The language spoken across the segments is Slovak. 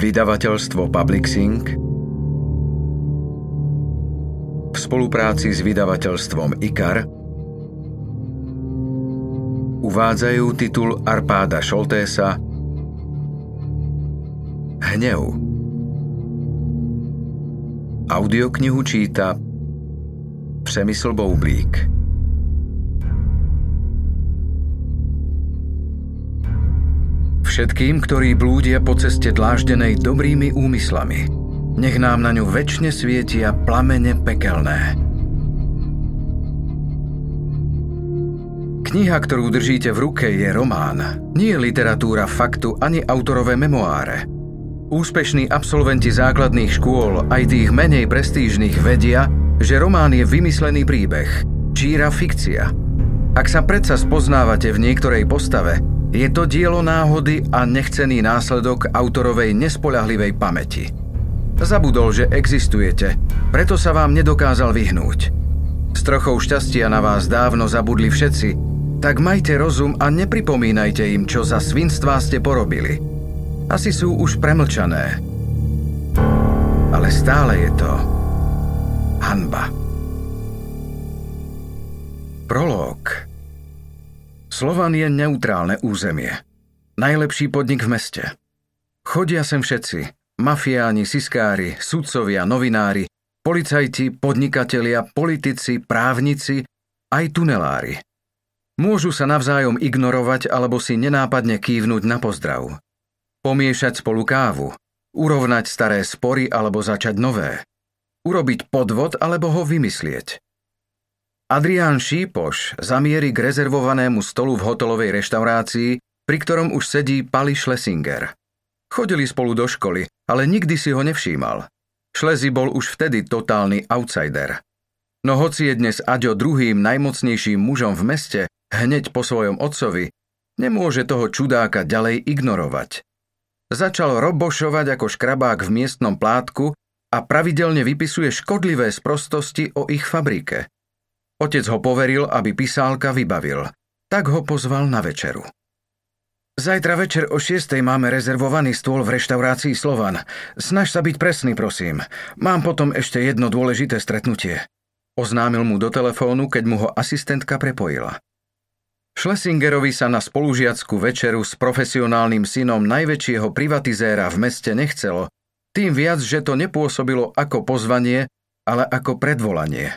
Vydavateľstvo Publixing v spolupráci s vydavateľstvom IKAR uvádzajú titul Arpáda Šoltésa Hnev. Audioknihu číta Přemysl Boublík. Všetkým, ktorí blúdia po ceste dláždenej dobrými úmyslami, nech nám na ňu väčšine svietia plamene pekelné. Kniha, ktorú držíte v ruke, je román. Nie literatúra faktu ani autorové memoáre. Úspešní absolventi základných škôl, aj tých menej prestížnych, vedia, že román je vymyslený príbeh, číra fikcia. Ak sa predsa spoznávate v niektorej postave, je to dielo náhody a nechcený následok autorovej nespoľahlivej pamäti. Zabudol, že existujete, preto sa vám nedokázal vyhnúť. S trochou šťastia na vás dávno zabudli všetci, tak majte rozum a nepripomínajte im, čo za svinstvá ste porobili. Asi sú už premlčané. Ale stále je to hanba. Prolog Slovan je neutrálne územie. Najlepší podnik v meste. Chodia sem všetci. Mafiáni, siskári, sudcovia, novinári, policajti, podnikatelia, politici, právnici, aj tunelári. Môžu sa navzájom ignorovať alebo si nenápadne kývnuť na pozdrav. Pomiešať spolu kávu, urovnať staré spory alebo začať nové. Urobiť podvod alebo ho vymyslieť. Adrián Šípoš zamierí k rezervovanému stolu v hotelovej reštaurácii, pri ktorom už sedí Pali Schlesinger. Chodili spolu do školy, ale nikdy si ho nevšímal. Šlezi bol už vtedy totálny outsider. No hoci je dnes Aďo druhým najmocnejším mužom v meste, hneď po svojom otcovi, nemôže toho čudáka ďalej ignorovať. Začal robošovať ako škrabák v miestnom plátku a pravidelne vypisuje škodlivé sprostosti o ich fabrike. Otec ho poveril, aby pisálka vybavil. Tak ho pozval na večeru. Zajtra večer o 6. máme rezervovaný stôl v reštaurácii Slovan. Snaž sa byť presný, prosím. Mám potom ešte jedno dôležité stretnutie. Oznámil mu do telefónu, keď mu ho asistentka prepojila. Schlesingerovi sa na spolužiackú večeru s profesionálnym synom najväčšieho privatizéra v meste nechcelo, tým viac, že to nepôsobilo ako pozvanie, ale ako predvolanie.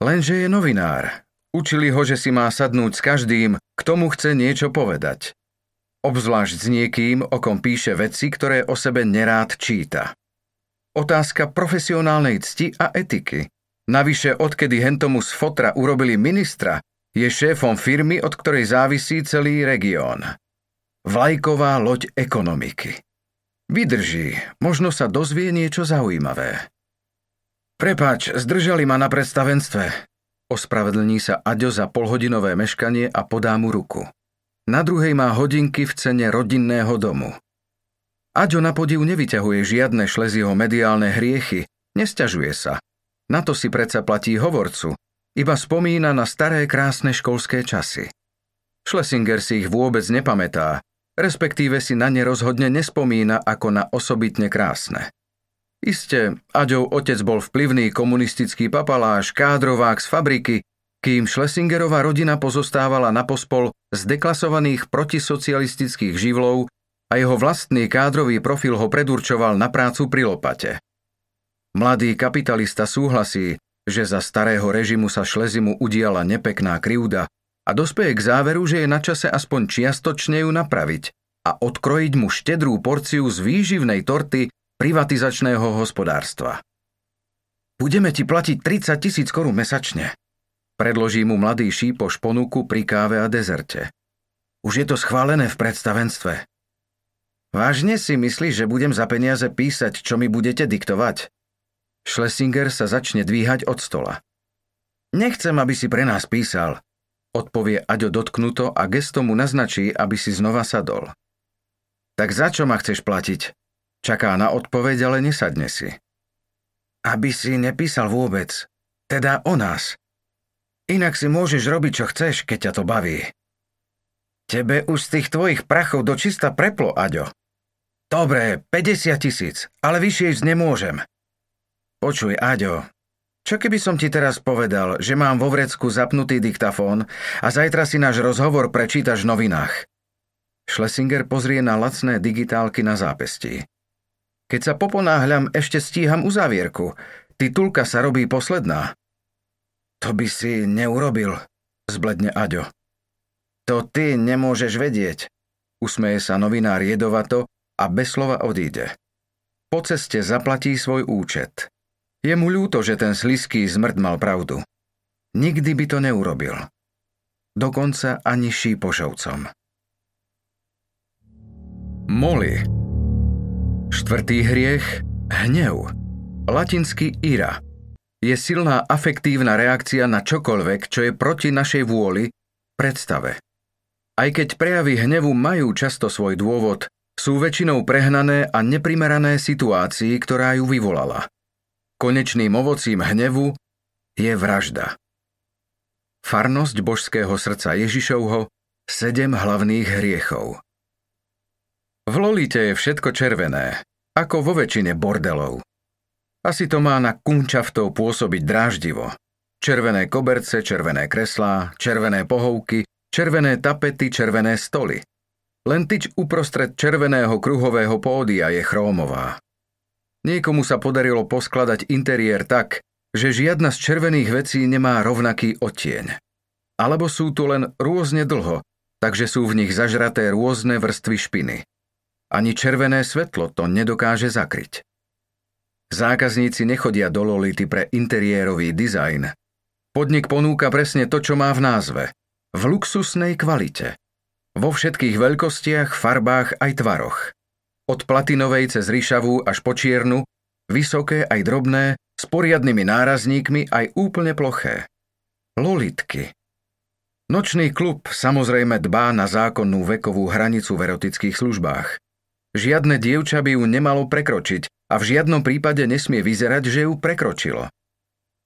Lenže je novinár. Učili ho, že si má sadnúť s každým, k tomu chce niečo povedať. Obzvlášť s niekým, o kom píše veci, ktoré o sebe nerád číta. Otázka profesionálnej cti a etiky. Navyše, odkedy hentomu z fotra urobili ministra, je šéfom firmy, od ktorej závisí celý región. Vlajková loď ekonomiky. Vydrží, možno sa dozvie niečo zaujímavé. Prepač, zdržali ma na predstavenstve. Ospravedlní sa Aďo za polhodinové meškanie a podá mu ruku. Na druhej má hodinky v cene rodinného domu. Aďo na podiv nevyťahuje žiadne šleziho mediálne hriechy, nesťažuje sa. Na to si predsa platí hovorcu, iba spomína na staré krásne školské časy. Schlesinger si ich vôbec nepamätá, respektíve si na ne rozhodne nespomína ako na osobitne krásne. Isté, Aďov otec bol vplyvný komunistický papaláš, kádrovák z fabriky, kým Schlesingerová rodina pozostávala na pospol z deklasovaných protisocialistických živlov a jeho vlastný kádrový profil ho predurčoval na prácu pri lopate. Mladý kapitalista súhlasí, že za starého režimu sa Šlezimu udiala nepekná krivda a dospeje k záveru, že je na čase aspoň čiastočne ju napraviť a odkrojiť mu štedrú porciu z výživnej torty privatizačného hospodárstva. Budeme ti platiť 30 tisíc korún mesačne. Predloží mu mladý šípoš ponuku pri káve a dezerte. Už je to schválené v predstavenstve. Vážne si myslíš, že budem za peniaze písať, čo mi budete diktovať? Schlesinger sa začne dvíhať od stola. Nechcem, aby si pre nás písal, odpovie Aďo dotknuto a gestom mu naznačí, aby si znova sadol. Tak za čo ma chceš platiť? Čaká na odpoveď, ale nesadne si. Aby si nepísal vôbec. Teda o nás. Inak si môžeš robiť, čo chceš, keď ťa to baví. Tebe už z tých tvojich prachov dočista preplo, Aďo. Dobre, 50 tisíc, ale vyššie ísť nemôžem. Počuj, Aďo, čo keby som ti teraz povedal, že mám vo vrecku zapnutý diktafón a zajtra si náš rozhovor prečítaš v novinách? Schlesinger pozrie na lacné digitálky na zápestí. Keď sa poponáhľam, ešte stíham uzávierku. Titulka sa robí posledná. To by si neurobil, zbledne Aďo. To ty nemôžeš vedieť, usmeje sa novinár jedovato a bez slova odíde. Po ceste zaplatí svoj účet. Je mu ľúto, že ten sliský zmrt mal pravdu. Nikdy by to neurobil. Dokonca ani šípošovcom. Moli Štvrtý hriech hnev. Latinsky ira. Je silná afektívna reakcia na čokoľvek, čo je proti našej vôli, predstave. Aj keď prejavy hnevu majú často svoj dôvod, sú väčšinou prehnané a neprimerané situácii, ktorá ju vyvolala. Konečným ovocím hnevu je vražda. Farnosť božského srdca Ježišovho sedem hlavných hriechov. V Lolite je všetko červené, ako vo väčšine bordelov. Asi to má na kunčaftov pôsobiť dráždivo. Červené koberce, červené kreslá, červené pohovky, červené tapety, červené stoly. Len tyč uprostred červeného kruhového pódia je chrómová. Niekomu sa podarilo poskladať interiér tak, že žiadna z červených vecí nemá rovnaký odtieň. Alebo sú tu len rôzne dlho, takže sú v nich zažraté rôzne vrstvy špiny. Ani červené svetlo to nedokáže zakryť. Zákazníci nechodia do Lolity pre interiérový dizajn. Podnik ponúka presne to, čo má v názve. V luxusnej kvalite. Vo všetkých veľkostiach, farbách aj tvaroch od platinovej cez ríšavú až po čiernu, vysoké aj drobné, s poriadnymi nárazníkmi aj úplne ploché. Lolitky. Nočný klub samozrejme dbá na zákonnú vekovú hranicu v erotických službách. Žiadne dievča by ju nemalo prekročiť a v žiadnom prípade nesmie vyzerať, že ju prekročilo.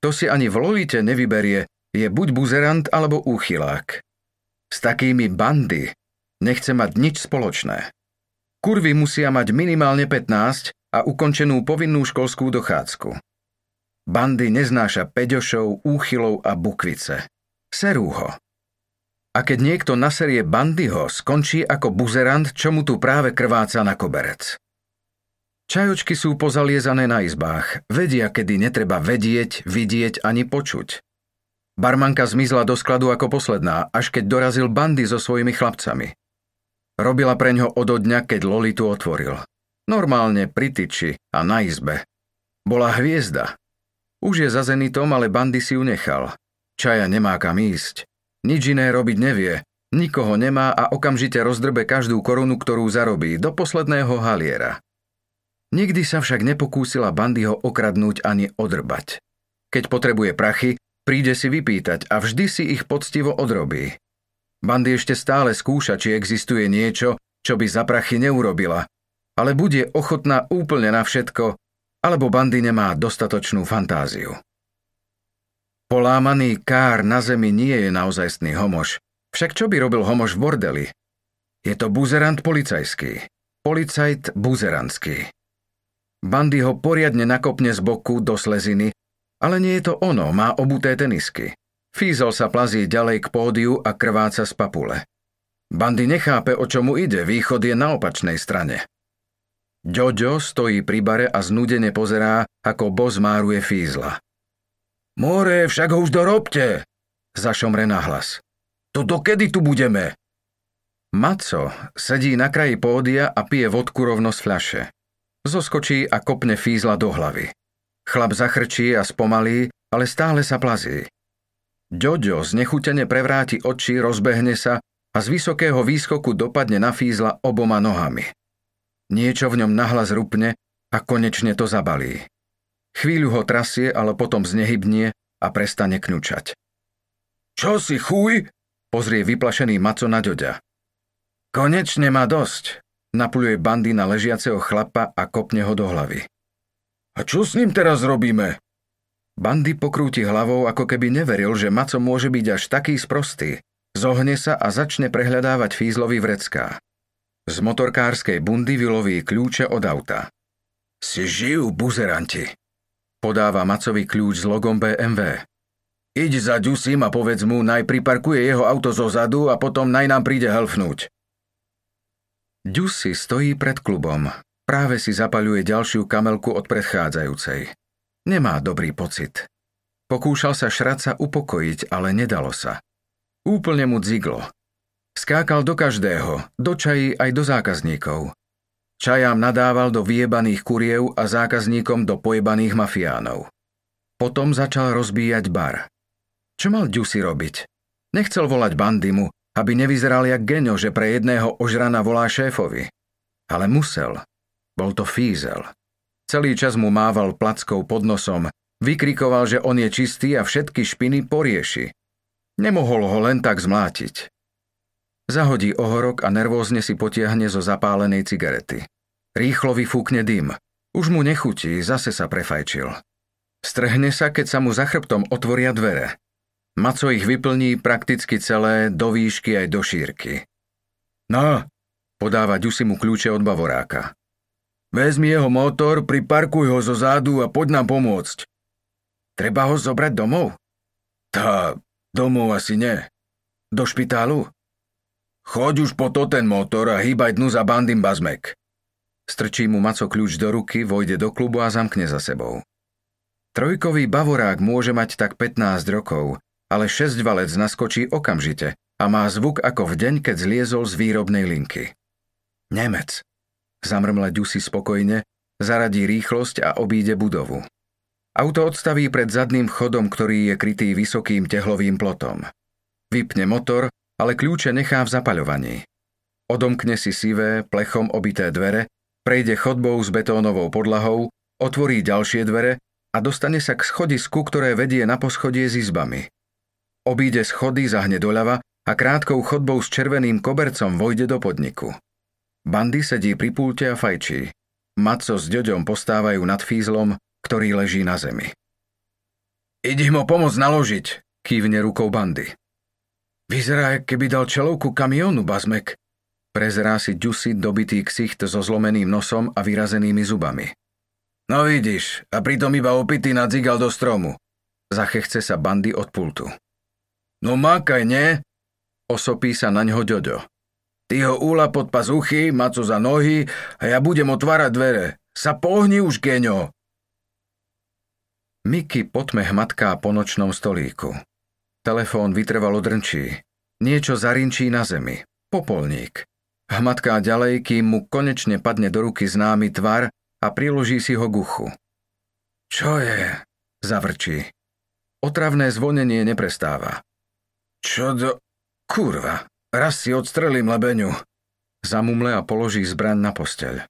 To si ani v Lolite nevyberie, je buď buzerant alebo úchylák. S takými bandy nechce mať nič spoločné. Kurvy musia mať minimálne 15 a ukončenú povinnú školskú dochádzku. Bandy neznáša peďošov, úchylov a bukvice. Serú ho. A keď niekto naserie bandyho, skončí ako buzerant, čo mu tu práve krváca na koberec. Čajočky sú pozaliezané na izbách, vedia, kedy netreba vedieť, vidieť ani počuť. Barmanka zmizla do skladu ako posledná, až keď dorazil bandy so svojimi chlapcami. Robila pre ňo odo dňa, keď Lolitu otvoril. Normálne pri tyči a na izbe. Bola hviezda. Už je za zenitom, ale bandy si ju nechal. Čaja nemá kam ísť. Nič iné robiť nevie. Nikoho nemá a okamžite rozdrbe každú korunu, ktorú zarobí, do posledného haliera. Nikdy sa však nepokúsila bandy ho okradnúť ani odrbať. Keď potrebuje prachy, príde si vypýtať a vždy si ich poctivo odrobí. Bandy ešte stále skúša, či existuje niečo, čo by za prachy neurobila, ale bude ochotná úplne na všetko, alebo bandy nemá dostatočnú fantáziu. Polámaný kár na zemi nie je naozajstný homož. Však čo by robil homož v bordeli? Je to buzerant policajský. Policajt buzerantský. Bandy ho poriadne nakopne z boku do sleziny, ale nie je to ono, má obuté tenisky. Fízol sa plazí ďalej k pódiu a krváca z papule. Bandy nechápe, o čomu ide, východ je na opačnej strane. Ďoďo stojí pri bare a znudene pozerá, ako boz máruje fízla. More, však ho už dorobte, zašomre na hlas. To dokedy tu budeme? Maco sedí na kraji pódia a pije vodku rovno z fľaše. Zoskočí a kopne fízla do hlavy. Chlap zachrčí a spomalí, ale stále sa plazí. Ďoďo znechutene prevráti oči, rozbehne sa a z vysokého výskoku dopadne na fízla oboma nohami. Niečo v ňom nahlas rupne a konečne to zabalí. Chvíľu ho trasie, ale potom znehybnie a prestane kňučať. Čo si chuj? Pozrie vyplašený Maco na ďoďa. Konečne má dosť, napuluje bandy na ležiaceho chlapa a kopne ho do hlavy. A čo s ním teraz robíme? Bandy pokrúti hlavou, ako keby neveril, že Maco môže byť až taký sprostý. Zohne sa a začne prehľadávať fízlovi vrecká. Z motorkárskej bundy vyloví kľúče od auta. Si žijú, buzeranti. Podáva Macovi kľúč s logom BMW. Iď za Ďusím a povedz mu, naj jeho auto zo zadu a potom naj nám príde helfnúť. Ďusi stojí pred klubom. Práve si zapaľuje ďalšiu kamelku od predchádzajúcej. Nemá dobrý pocit. Pokúšal sa šraca upokojiť, ale nedalo sa. Úplne mu dziglo. Skákal do každého, do čají aj do zákazníkov. Čajám nadával do vyjebaných kuriev a zákazníkom do pojebaných mafiánov. Potom začal rozbíjať bar. Čo mal Ďusi robiť? Nechcel volať bandimu, aby nevyzeral jak geňo, že pre jedného ožrana volá šéfovi. Ale musel. Bol to fízel. Celý čas mu mával plackou pod nosom, vykrikoval, že on je čistý a všetky špiny porieši. Nemohol ho len tak zmlátiť. Zahodí ohorok a nervózne si potiahne zo zapálenej cigarety. Rýchlo vyfúkne dym. Už mu nechutí, zase sa prefajčil. Strhne sa, keď sa mu za chrbtom otvoria dvere. Maco ich vyplní prakticky celé, do výšky aj do šírky. No, podáva Ďusi mu kľúče od bavoráka. Vezmi jeho motor, priparkuj ho zo zádu a poď nám pomôcť. Treba ho zobrať domov? Tá, domov asi nie. Do špitálu? Choď už po to ten motor a hýbaj dnu za bandým bazmek. Strčí mu Maco kľúč do ruky, vojde do klubu a zamkne za sebou. Trojkový bavorák môže mať tak 15 rokov, ale šesťvalec naskočí okamžite a má zvuk ako v deň, keď zliezol z výrobnej linky. Nemec. Zamrmle Ďusi spokojne, zaradí rýchlosť a obíde budovu. Auto odstaví pred zadným chodom, ktorý je krytý vysokým tehlovým plotom. Vypne motor, ale kľúče nechá v zapaľovaní. Odomkne si sivé, plechom obité dvere, prejde chodbou s betónovou podlahou, otvorí ďalšie dvere a dostane sa k schodisku, ktoré vedie na poschodie s izbami. Obíde schody, zahne doľava a krátkou chodbou s červeným kobercom vojde do podniku. Bandy sedí pri pulte a fajčí. Maco s Ďoďom postávajú nad fízlom, ktorý leží na zemi. Idi mo pomôcť naložiť, kývne rukou bandy. Vyzerá, keby dal čelovku kamionu, Bazmek. Prezerá si ďusy dobitý ksicht so zlomeným nosom a vyrazenými zubami. No vidíš, a pritom iba opitý nadzigal do stromu. Zachechce sa bandy od pultu. No mákaj, nie? Osopí sa na ňo Ďoďo. Ty ho úla pod pazuchy, maco za nohy a ja budem otvárať dvere. Sa pohni už, Keňo! Miky potme hmatká po nočnom stolíku. Telefón vytrvalo drnčí. Niečo zarinčí na zemi. Popolník. Hmatká ďalej, kým mu konečne padne do ruky známy tvar a priloží si ho k. Čo je? Zavrčí. Otravné zvonenie neprestáva. Čo do... Kurva, Raz si odstrelím lebeňu. Zamumle a položí zbraň na posteľ.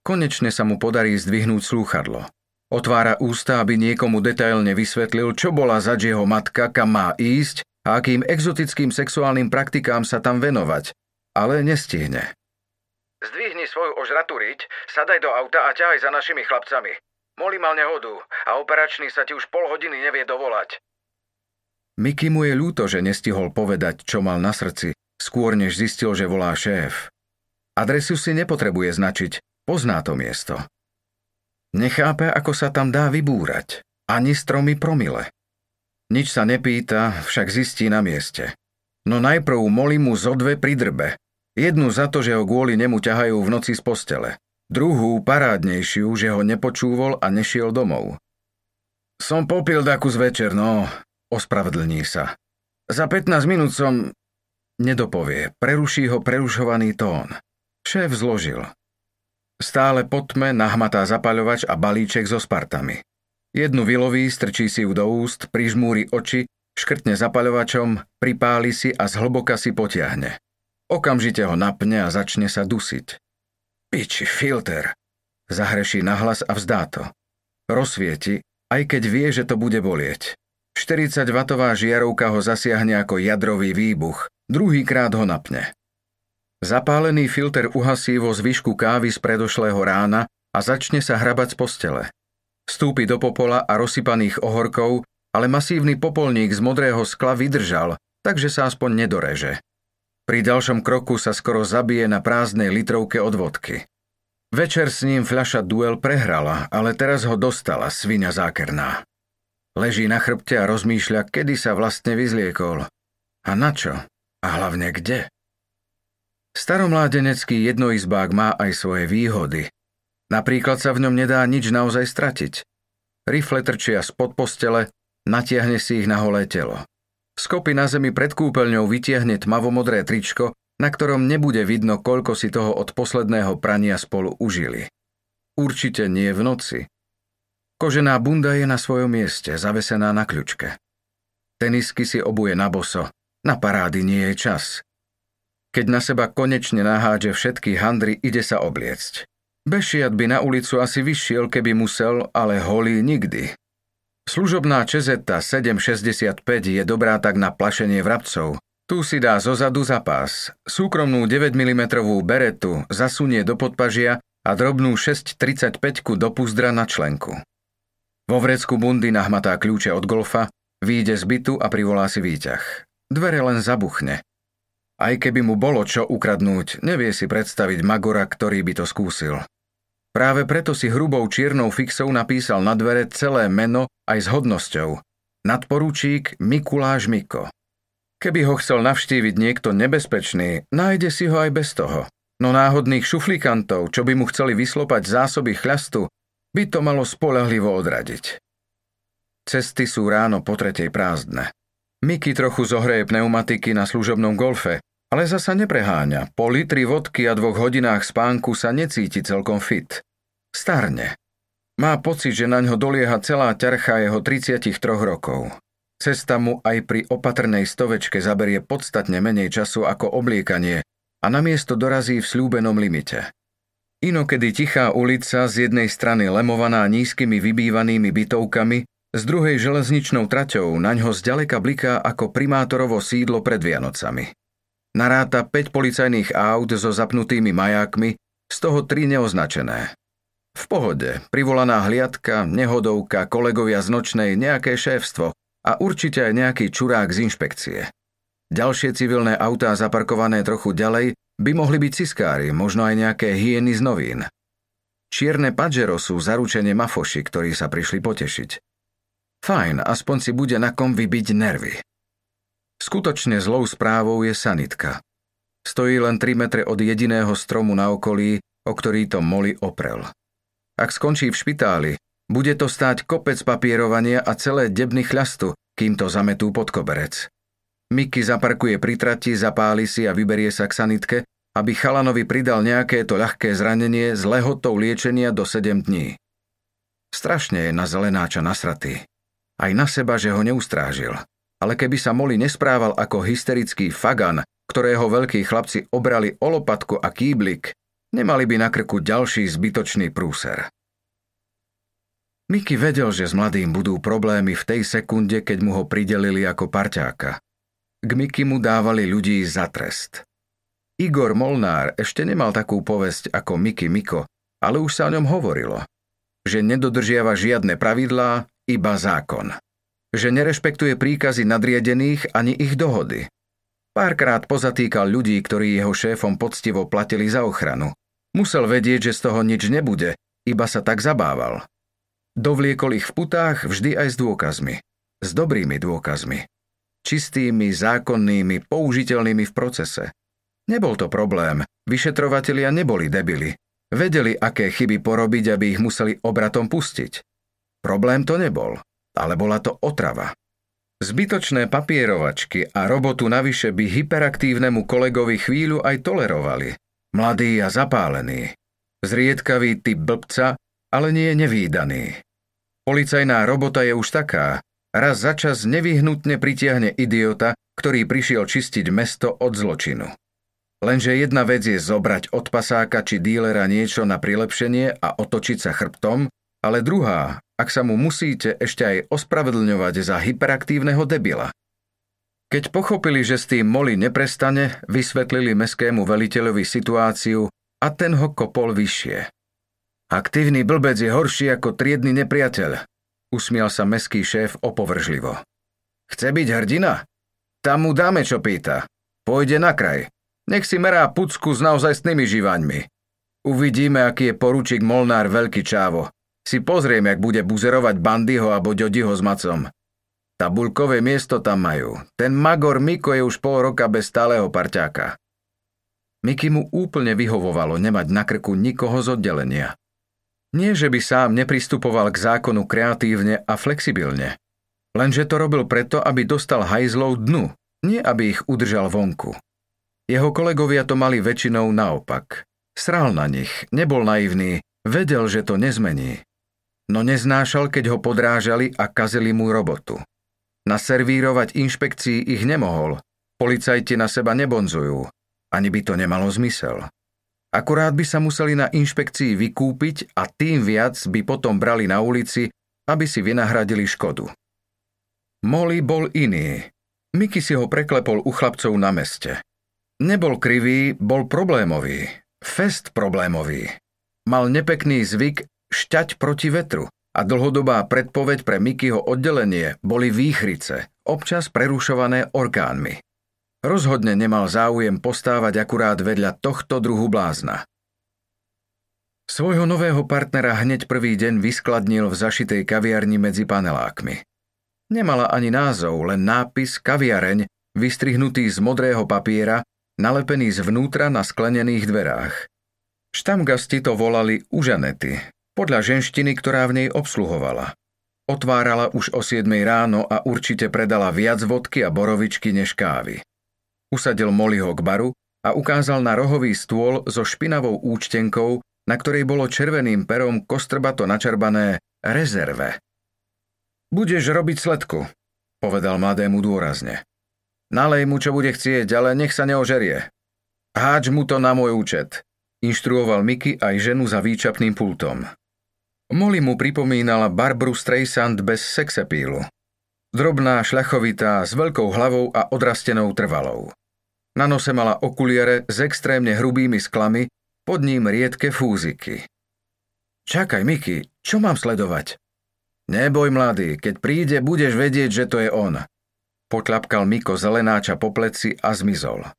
Konečne sa mu podarí zdvihnúť slúchadlo. Otvára ústa, aby niekomu detailne vysvetlil, čo bola zač jeho matka, kam má ísť a akým exotickým sexuálnym praktikám sa tam venovať, ale nestihne. Zdvihni svoju ožratú riť, sadaj do auta a ťahaj za našimi chlapcami. Moli mal nehodu a operačný sa ti už pol hodiny nevie dovolať. Miky mu je ľúto, že nestihol povedať, čo mal na srdci, skôr než zistil, že volá šéf. Adresu si nepotrebuje značiť, pozná to miesto. Nechápe, ako sa tam dá vybúrať. Ani stromy promile. Nič sa nepýta, však zistí na mieste. No najprv molí mu zo dve pri. Jednu za to, že ho kvôli nemu ťahajú v noci z postele. Druhú, parádnejšiu, že ho nepočúvol a nešiel domov. Som popil daku z večer, no, ospravedlní sa. Za 15 minút som... Nedopovie, preruší ho prerušovaný tón. Šéf zložil. Stále pod tme nahmatá zapaľovač a balíček so spartami. Jednu vyloví, strčí si ju do úst, prižmúri oči, škrtne zapaľovačom, pripáli si a zhlboka si potiahne. Okamžite ho napne a začne sa dusiť. Piči, filter. Zahreší nahlas a vzdá to. Rozsvieti, aj keď vie, že to bude bolieť. 40-watová žiarovka ho zasiahne ako jadrový výbuch, druhýkrát ho napne. Zapálený filter uhasí vo zvyšku kávy z predošlého rána a začne sa hrabať z postele. Vstúpi do popola a rozsypaných ohorkov, ale masívny popolník z modrého skla vydržal, takže sa aspoň nedoreže. Pri ďalšom kroku sa skoro zabije na prázdnej litrovke od vodky. Večer s ním fľaša duel prehrala, ale teraz ho dostala svinia zákerná. Leží na chrbte a rozmýšľa, kedy sa vlastne vyzliekol. A na čo? A hlavne kde? Staromládenecký jednoizbák má aj svoje výhody. Napríklad sa v ňom nedá nič naozaj stratiť. Rifle trčia spod postele, natiahne si ich na holé telo. Skopy na zemi pred kúpeľňou vytiahne tmavomodré tričko, na ktorom nebude vidno, koľko si toho od posledného prania spolu užili. Určite nie v noci. Kožená bunda je na svojom mieste, zavesená na kľučke. Tenisky si obuje na boso. Na parády nie je čas. Keď na seba konečne nahádže všetky handry, ide sa obliecť. Bešiat by na ulicu asi vyšiel, keby musel, ale holý nikdy. Služobná čezeta 765 je dobrá tak na plašenie vrabcov. Tu si dá zozadu zapás. Súkromnú 9 mm beretu zasunie do podpažia a drobnú 635 do puzdra na členku. Vo vrecku bundy nahmatá kľúče od golfa, výjde z bytu a privolá si výťah. Dvere len zabuchne. Aj keby mu bolo čo ukradnúť, nevie si predstaviť Magora, ktorý by to skúsil. Práve preto si hrubou čiernou fixou napísal na dvere celé meno aj s hodnosťou. Nadporučík Mikuláš Miko. Keby ho chcel navštíviť niekto nebezpečný, nájde si ho aj bez toho. No náhodných šuflikantov, čo by mu chceli vyslopať zásoby chľastu, by to malo spolahlivo odradiť. Cesty sú ráno po tretej prázdne. Miky trochu zohreje pneumatiky na služobnom golfe, ale zasa nepreháňa. Po litri vodky a dvoch hodinách spánku sa necíti celkom fit. Starne. Má pocit, že na ňo dolieha celá ťarcha jeho 33 rokov. Cesta mu aj pri opatrnej stovečke zaberie podstatne menej času ako obliekanie a namiesto dorazí v slúbenom limite. Inokedy tichá ulica z jednej strany lemovaná nízkymi vybývanými bytovkami, z druhej železničnou traťou na ňo zďaleka bliká ako primátorovo sídlo pred Vianocami. Naráta 5 policajných aut so zapnutými majákmi, z toho 3 neoznačené. V pohode, privolaná hliadka, nehodovka, kolegovia z nočnej, nejaké šéfstvo a určite aj nejaký čurák z inšpekcie. Ďalšie civilné autá zaparkované trochu ďalej by mohli byť ciskári, možno aj nejaké hyeny z novín. Čierne Pajero sú zaručenie mafoši, ktorí sa prišli potešiť. Fajn, aspoň si bude na kom vybiť nervy. Skutočne zlou správou je sanitka. Stojí len 3 metre od jediného stromu na okolí, o ktorý to moli oprel. Ak skončí v špitáli, bude to stáť kopec papierovania a celé debny chľastu, kým to zametú pod koberec. Miky zaparkuje pri trati, zapáli si a vyberie sa k sanitke, aby chalanovi pridal nejaké to ľahké zranenie s lehotou liečenia do 7 dní. Strašne je na zelenáča nasratý. Aj na seba, že ho neustrážil ale keby sa Moli nesprával ako hysterický fagan, ktorého veľkí chlapci obrali o lopatku a kýblik, nemali by na krku ďalší zbytočný prúser. Miky vedel, že s mladým budú problémy v tej sekunde, keď mu ho pridelili ako parťáka. K Miky mu dávali ľudí za trest. Igor Molnár ešte nemal takú povesť ako Miky Miko, ale už sa o ňom hovorilo, že nedodržiava žiadne pravidlá, iba zákon že nerešpektuje príkazy nadriedených ani ich dohody. Párkrát pozatýkal ľudí, ktorí jeho šéfom poctivo platili za ochranu. Musel vedieť, že z toho nič nebude, iba sa tak zabával. Dovliekol ich v putách vždy aj s dôkazmi. S dobrými dôkazmi. Čistými, zákonnými, použiteľnými v procese. Nebol to problém, vyšetrovatelia neboli debili. Vedeli, aké chyby porobiť, aby ich museli obratom pustiť. Problém to nebol ale bola to otrava. Zbytočné papierovačky a robotu navyše by hyperaktívnemu kolegovi chvíľu aj tolerovali. Mladý a zapálený. Zriedkavý typ blbca, ale nie nevýdaný. Policajná robota je už taká. Raz za čas nevyhnutne pritiahne idiota, ktorý prišiel čistiť mesto od zločinu. Lenže jedna vec je zobrať od pasáka či dílera niečo na prilepšenie a otočiť sa chrbtom, ale druhá, ak sa mu musíte ešte aj ospravedlňovať za hyperaktívneho debila. Keď pochopili, že s tým Moli neprestane, vysvetlili meskému veliteľovi situáciu a ten ho kopol vyššie. Aktívny blbec je horší ako triedny nepriateľ, usmial sa meský šéf opovržlivo. Chce byť hrdina? Tam mu dáme, čo pýta. Pôjde na kraj. Nech si merá pucku s naozajstnými živaňmi. Uvidíme, aký je poručík Molnár veľký čávo. Si pozriem, jak bude buzerovať Bandyho alebo Ďodiho s Macom. Tabulkové miesto tam majú. Ten Magor Miko je už pol roka bez stáleho parťáka. Miky mu úplne vyhovovalo nemať na krku nikoho z oddelenia. Nie, že by sám nepristupoval k zákonu kreatívne a flexibilne. Lenže to robil preto, aby dostal hajzlov dnu, nie aby ich udržal vonku. Jeho kolegovia to mali väčšinou naopak. Sral na nich, nebol naivný, vedel, že to nezmení. No neznášal, keď ho podrážali a kazili mu robotu. Naservírovať inšpekcii ich nemohol. Policajti na seba nebonzujú. Ani by to nemalo zmysel. Akurát by sa museli na inšpekcii vykúpiť a tým viac by potom brali na ulici, aby si vynahradili škodu. Molly bol iný. Miky si ho preklepol u chlapcov na meste. Nebol krivý, bol problémový. Fest problémový. Mal nepekný zvyk šťať proti vetru a dlhodobá predpoveď pre Mikyho oddelenie boli výchrice, občas prerušované orgánmi. Rozhodne nemal záujem postávať akurát vedľa tohto druhu blázna. Svojho nového partnera hneď prvý deň vyskladnil v zašitej kaviarni medzi panelákmi. Nemala ani názov, len nápis kaviareň, vystrihnutý z modrého papiera nalepený zvnútra na sklenených dverách. Štamgasti to volali užanety, podľa ženštiny, ktorá v nej obsluhovala. Otvárala už o 7 ráno a určite predala viac vodky a borovičky než kávy. Usadil Mollyho k baru a ukázal na rohový stôl so špinavou účtenkou, na ktorej bolo červeným perom kostrbato načarbané rezerve. Budeš robiť sledku, povedal mladému dôrazne. Nalej mu, čo bude chcieť, ale nech sa neožerie. Háč mu to na môj účet, inštruoval Miky aj ženu za výčapným pultom. Molly mu pripomínala Barbru Streisand bez sexepílu. Drobná, šľachovitá, s veľkou hlavou a odrastenou trvalou. Na nose mala okuliere s extrémne hrubými sklami, pod ním riedke fúziky. Čakaj, Miky, čo mám sledovať? Neboj, mladý, keď príde, budeš vedieť, že to je on. Potľapkal Miko zelenáča po pleci a zmizol.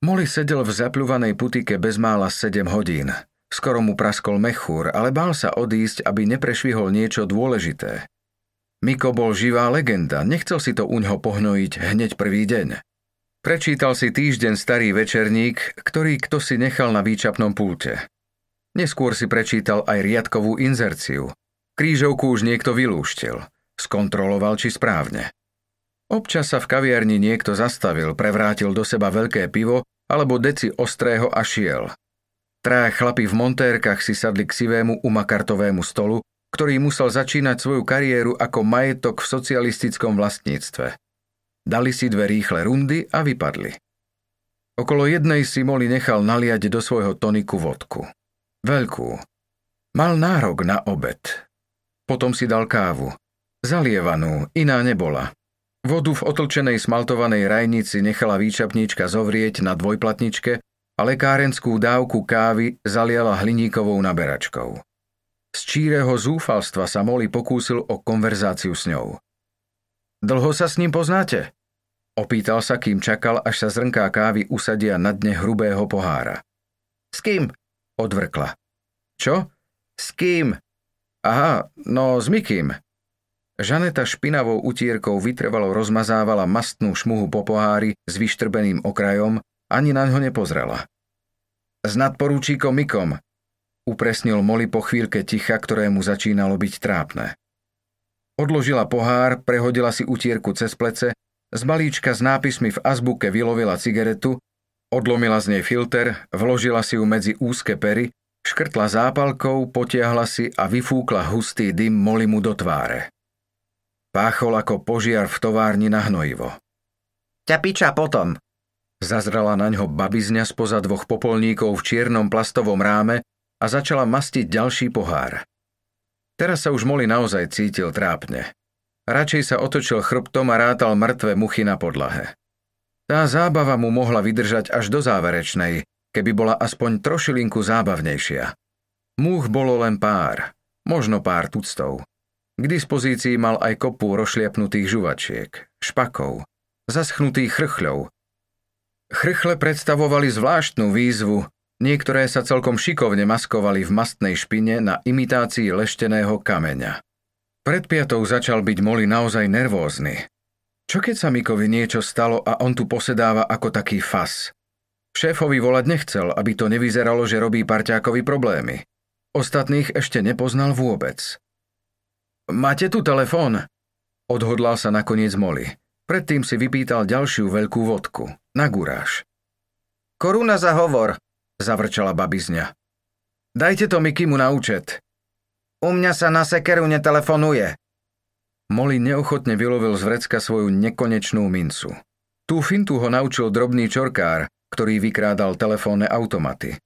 Molly sedel v zapľúvanej putike bezmála 7 hodín. Skoro mu praskol mechúr, ale bál sa odísť, aby neprešvihol niečo dôležité. Miko bol živá legenda, nechcel si to uňho pohnojiť hneď prvý deň. Prečítal si týždeň starý večerník, ktorý kto si nechal na výčapnom pulte. Neskôr si prečítal aj riadkovú inzerciu. Krížovku už niekto vylúštil. Skontroloval, či správne. Občas sa v kaviarni niekto zastavil, prevrátil do seba veľké pivo alebo deci ostrého a šiel. Traja chlapi v montérkach si sadli k sivému umakartovému stolu, ktorý musel začínať svoju kariéru ako majetok v socialistickom vlastníctve. Dali si dve rýchle rundy a vypadli. Okolo jednej si Moli nechal naliať do svojho toniku vodku. Veľkú. Mal nárok na obed. Potom si dal kávu. Zalievanú, iná nebola. Vodu v otlčenej smaltovanej rajnici nechala výčapníčka zovrieť na dvojplatničke a lekárenskú dávku kávy zaliala hliníkovou naberačkou. Z číreho zúfalstva sa Molly pokúsil o konverzáciu s ňou. Dlho sa s ním poznáte? Opýtal sa, kým čakal, až sa zrnká kávy usadia na dne hrubého pohára. S kým? Odvrkla. Čo? S kým? Aha, no s Mikým. Žaneta špinavou utierkou vytrvalo rozmazávala mastnú šmuhu po pohári s vyštrbeným okrajom, ani na ňo nepozrela. S nadporúčíkom Mikom, upresnil Moli po chvíľke ticha, ktorému začínalo byť trápne. Odložila pohár, prehodila si utierku cez plece, z balíčka s nápismi v azbuke vylovila cigaretu, odlomila z nej filter, vložila si ju medzi úzke pery, škrtla zápalkou, potiahla si a vyfúkla hustý dym Molimu do tváre. Páchol ako požiar v továrni na hnojivo. Ťa piča potom. Zazrala na ňo babizňa spoza dvoch popolníkov v čiernom plastovom ráme a začala mastiť ďalší pohár. Teraz sa už Moli naozaj cítil trápne. Radšej sa otočil chrbtom a rátal mŕtve muchy na podlahe. Tá zábava mu mohla vydržať až do záverečnej, keby bola aspoň trošilinku zábavnejšia. Múch bolo len pár, možno pár tuctov. K dispozícii mal aj kopu rošliapnutých žuvačiek, špakov, zaschnutých chrchľov. Chrchle predstavovali zvláštnu výzvu, niektoré sa celkom šikovne maskovali v mastnej špine na imitácii lešteného kameňa. Pred piatou začal byť Moli naozaj nervózny. Čo keď sa Mikovi niečo stalo a on tu posedáva ako taký fas? Šéfovi volať nechcel, aby to nevyzeralo, že robí parťákovi problémy. Ostatných ešte nepoznal vôbec. Máte tu telefón? Odhodlal sa nakoniec Moli. Predtým si vypýtal ďalšiu veľkú vodku. Na guráž. Koruna za hovor, zavrčala babizňa. Dajte to Mikimu na účet. U mňa sa na sekeru netelefonuje. Molly neochotne vylovil z vrecka svoju nekonečnú mincu. Tú fintu ho naučil drobný čorkár, ktorý vykrádal telefónne automaty.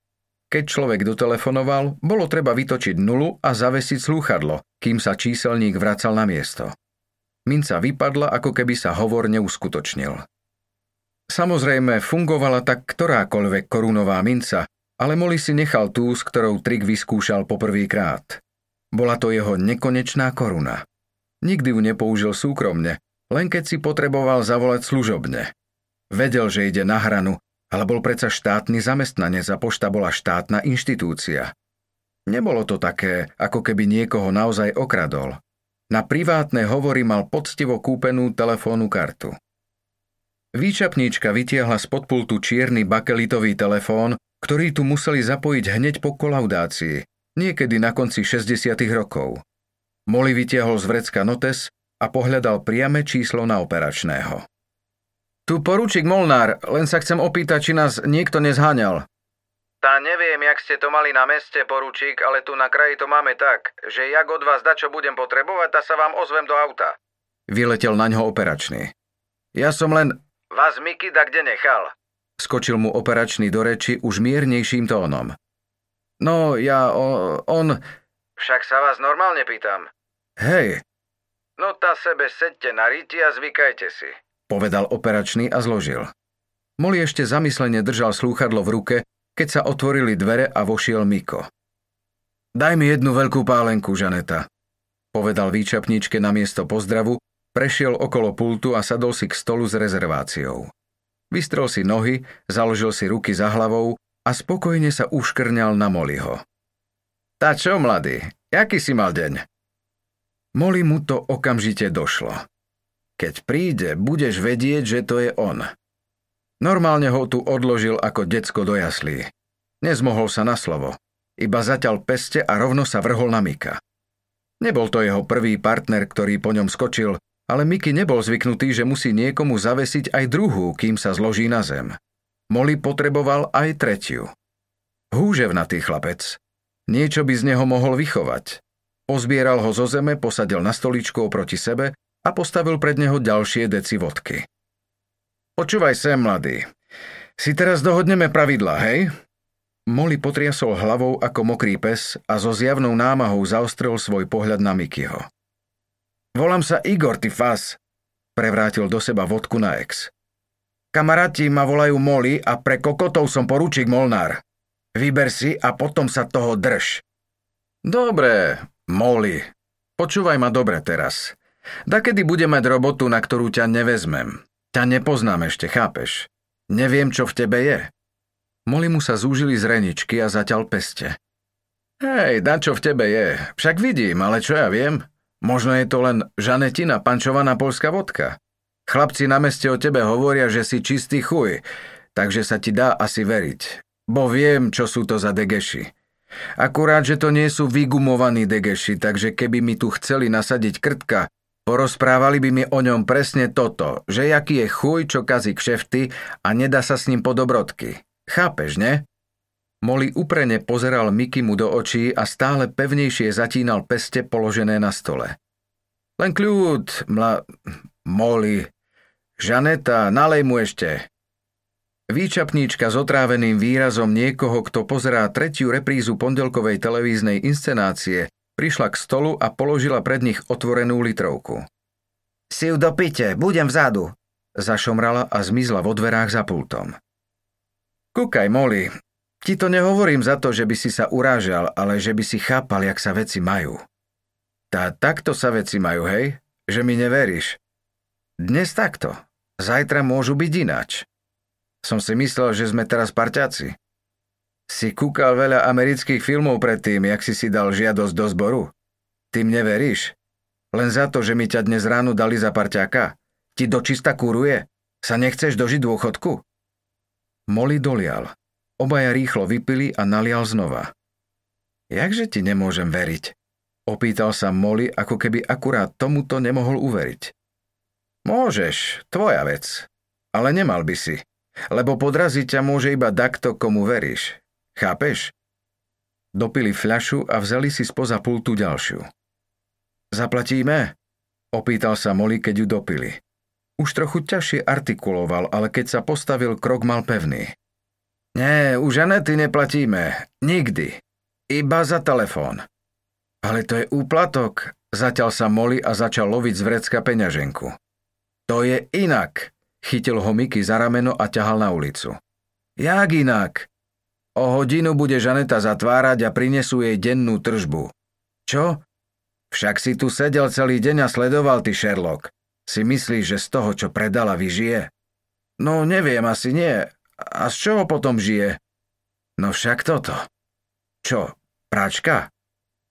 Keď človek dotelefonoval, bolo treba vytočiť nulu a zavesiť slúchadlo, kým sa číselník vracal na miesto. Minca vypadla, ako keby sa hovor neuskutočnil. Samozrejme, fungovala tak ktorákoľvek korunová minca, ale Molly si nechal tú, s ktorou trik vyskúšal poprvýkrát. Bola to jeho nekonečná koruna. Nikdy ju nepoužil súkromne, len keď si potreboval zavolať služobne. Vedel, že ide na hranu, ale bol predsa štátny zamestnanec a pošta bola štátna inštitúcia. Nebolo to také, ako keby niekoho naozaj okradol. Na privátne hovory mal poctivo kúpenú telefónnu kartu. Výčapníčka vytiahla z podpultu čierny bakelitový telefón, ktorý tu museli zapojiť hneď po kolaudácii, niekedy na konci 60. rokov. Molly vytiahol z vrecka notes a pohľadal priame číslo na operačného. Tu poručík Molnár, len sa chcem opýtať, či nás niekto nezháňal. Tá neviem, jak ste to mali na meste, poručík, ale tu na kraji to máme tak, že jak od vás dačo budem potrebovať, tá sa vám ozvem do auta. Vyletel na ňo operačný. Ja som len... Vás Miky da kde nechal? Skočil mu operačný do reči už miernejším tónom. No, ja, o, on... Však sa vás normálne pýtam. Hej. No tá sebe sedte na riti a zvykajte si. Povedal operačný a zložil. Moli ešte zamyslene držal slúchadlo v ruke, keď sa otvorili dvere a vošiel Miko. Daj mi jednu veľkú pálenku, Žaneta, povedal výčapničke na miesto pozdravu, prešiel okolo pultu a sadol si k stolu s rezerváciou. Vystrel si nohy, založil si ruky za hlavou a spokojne sa uškrňal na Moliho. Tá čo, mladý, jaký si mal deň? Moli mu to okamžite došlo. Keď príde, budeš vedieť, že to je on. Normálne ho tu odložil ako decko do jaslí. Nezmohol sa na slovo. Iba zaťal peste a rovno sa vrhol na Mika. Nebol to jeho prvý partner, ktorý po ňom skočil, ale Miky nebol zvyknutý, že musí niekomu zavesiť aj druhú, kým sa zloží na zem. Molly potreboval aj tretiu. Húževnatý chlapec. Niečo by z neho mohol vychovať. Pozbieral ho zo zeme, posadil na stoličku oproti sebe a postavil pred neho ďalšie deci vodky. Počúvaj sem, mladý. Si teraz dohodneme pravidla, hej? Molly potriasol hlavou ako mokrý pes a so zjavnou námahou zaostrel svoj pohľad na Mikyho. Volám sa Igor, ty fas, prevrátil do seba vodku na ex. Kamaráti ma volajú Moli a pre kokotov som poručík Molnár. Vyber si a potom sa toho drž. Dobre, Moli. Počúvaj ma dobre teraz. kedy bude mať robotu, na ktorú ťa nevezmem. Ťa nepoznám ešte, chápeš? Neviem, čo v tebe je. Moli mu sa zúžili zreničky a zaťal peste. Hej, da čo v tebe je. Však vidím, ale čo ja viem? Možno je to len žanetina, pančovaná polská vodka. Chlapci na meste o tebe hovoria, že si čistý chuj, takže sa ti dá asi veriť. Bo viem, čo sú to za degeši. Akurát, že to nie sú vygumovaní degeši, takže keby mi tu chceli nasadiť krtka, porozprávali by mi o ňom presne toto, že jaký je chuj, čo kazí kšefty a nedá sa s ním po dobrodky. Chápeš, ne? Moli uprene pozeral Miky mu do očí a stále pevnejšie zatínal peste položené na stole. Len kľud, mla... Moli, Žaneta, nalej mu ešte. Výčapníčka s otráveným výrazom niekoho, kto pozerá tretiu reprízu pondelkovej televíznej inscenácie, prišla k stolu a položila pred nich otvorenú litrovku. Si ju dopite, budem vzadu, zašomrala a zmizla vo dverách za pultom. Kúkaj, Molly, ti to nehovorím za to, že by si sa urážal, ale že by si chápal, jak sa veci majú. Tá takto sa veci majú, hej? Že mi neveríš. Dnes takto. Zajtra môžu byť ináč. Som si myslel, že sme teraz parťaci. Si kúkal veľa amerických filmov predtým, jak si si dal žiadosť do zboru? Ty mne veríš? Len za to, že mi ťa dnes ráno dali za parťáka? Ti dočista kuruje? Sa nechceš dožiť dôchodku? Moli dolial. Obaja rýchlo vypili a nalial znova. Jakže ti nemôžem veriť? Opýtal sa Moli, ako keby akurát tomuto nemohol uveriť. Môžeš, tvoja vec. Ale nemal by si. Lebo podraziť ťa môže iba takto, komu veríš. Chápeš? Dopili fľašu a vzali si spoza pultu ďalšiu. Zaplatíme? Opýtal sa Moli, keď ju dopili. Už trochu ťažšie artikuloval, ale keď sa postavil, krok mal pevný. Nie, už Anety neplatíme. Nikdy. Iba za telefón. Ale to je úplatok. Zaťal sa Moli a začal loviť z vrecka peňaženku. To je inak. Chytil ho Miky za rameno a ťahal na ulicu. Jak inak? O hodinu bude Žaneta zatvárať a prinesú jej dennú tržbu. Čo? Však si tu sedel celý deň a sledoval ty Sherlock. Si myslíš, že z toho, čo predala, vyžije? No neviem, asi nie. A z čoho potom žije? No však toto. Čo, práčka?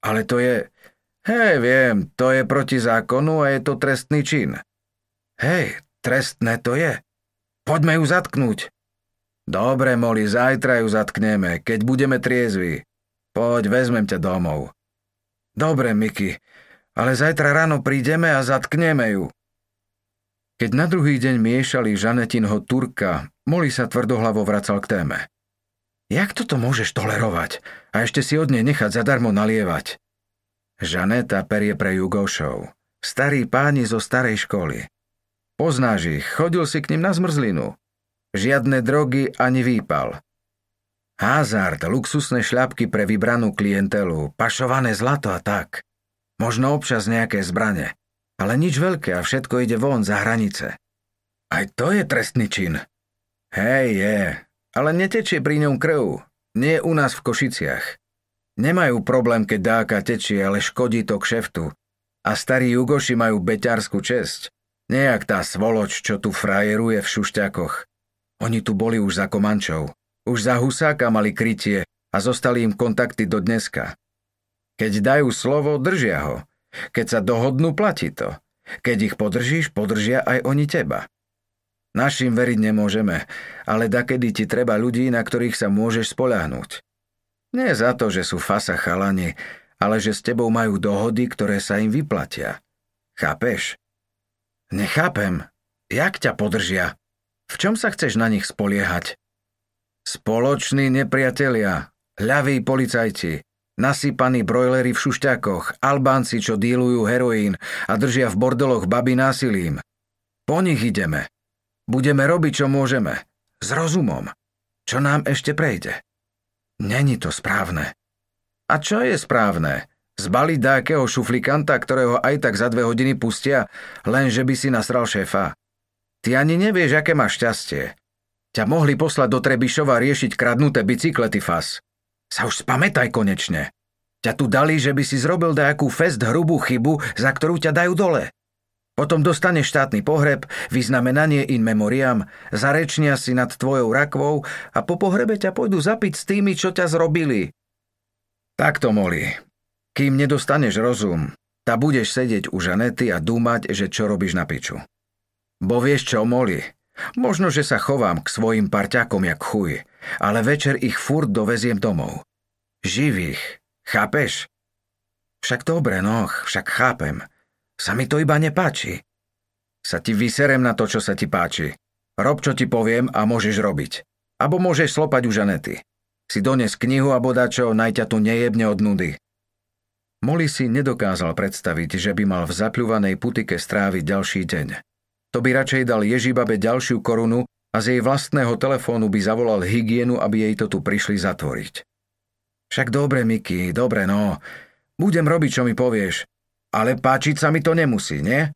Ale to je... Hej, viem, to je proti zákonu a je to trestný čin. Hej, trestné to je. Poďme ju zatknúť. Dobre, Moli, zajtra ju zatkneme, keď budeme triezvi. Poď, vezmem ťa domov. Dobre, Miky, ale zajtra ráno prídeme a zatkneme ju. Keď na druhý deň miešali Žanetinho Turka, Moli sa tvrdohlavo vracal k téme. Jak toto môžeš tolerovať a ešte si od nej nechať zadarmo nalievať? Žaneta perie pre Jugošov. Starí páni zo starej školy. Poznáš ich, chodil si k ním na zmrzlinu. Žiadne drogy ani výpal. Hazard, luxusné šľapky pre vybranú klientelu, pašované zlato a tak. Možno občas nejaké zbrane. Ale nič veľké a všetko ide von za hranice. Aj to je trestný čin. Hej, je. Ale netečie pri ňom krv. Nie u nás v Košiciach. Nemajú problém, keď dáka tečie, ale škodí to kšeftu. A starí Jugoši majú beťarskú česť. Nejak tá svoloč, čo tu frajeruje v šušťakoch. Oni tu boli už za Komančov. Už za Husáka mali krytie a zostali im kontakty do dneska. Keď dajú slovo, držia ho. Keď sa dohodnú, platí to. Keď ich podržíš, podržia aj oni teba. Našim veriť nemôžeme, ale dakedy ti treba ľudí, na ktorých sa môžeš spoľahnúť. Nie za to, že sú fasa chalani, ale že s tebou majú dohody, ktoré sa im vyplatia. Chápeš? Nechápem. Jak ťa podržia? V čom sa chceš na nich spoliehať? Spoloční nepriatelia, ľaví policajti, nasypaní brojlery v šušťakoch, Albánci, čo dílujú heroín a držia v bordeloch baby násilím. Po nich ideme. Budeme robiť, čo môžeme. S rozumom. Čo nám ešte prejde. Není to správne. A čo je správne? Zbaliť dákeho šuflikanta, ktorého aj tak za dve hodiny pustia, len že by si nasral šéfa. Ty ani nevieš, aké máš šťastie. Ťa mohli poslať do Trebišova riešiť kradnuté bicyklety fas. Sa už spamätaj konečne. Ťa tu dali, že by si zrobil nejakú fest hrubú chybu, za ktorú ťa dajú dole. Potom dostaneš štátny pohreb, vyznamenanie in memoriam, zarečnia si nad tvojou rakvou a po pohrebe ťa pôjdu zapiť s tými, čo ťa zrobili. Takto, Moli, kým nedostaneš rozum, tá budeš sedieť u Žanety a dúmať, že čo robíš na piču. Bo vieš čo, Moli, možno, že sa chovám k svojim parťakom jak chuj, ale večer ich furt doveziem domov. Živých, chápeš? Však dobre, no, však chápem. Sa mi to iba nepáči. Sa ti vyserem na to, čo sa ti páči. Rob, čo ti poviem a môžeš robiť. Abo môžeš slopať u Žanety. Si dones knihu a bodačo, najťa tu nejebne od nudy. Molly si nedokázal predstaviť, že by mal v zapľúvanej putike stráviť ďalší deň. To by radšej dal Ježibabe ďalšiu korunu a z jej vlastného telefónu by zavolal hygienu, aby jej to tu prišli zatvoriť. Však dobre, Miky, dobre, no. Budem robiť, čo mi povieš. Ale páčiť sa mi to nemusí, nie?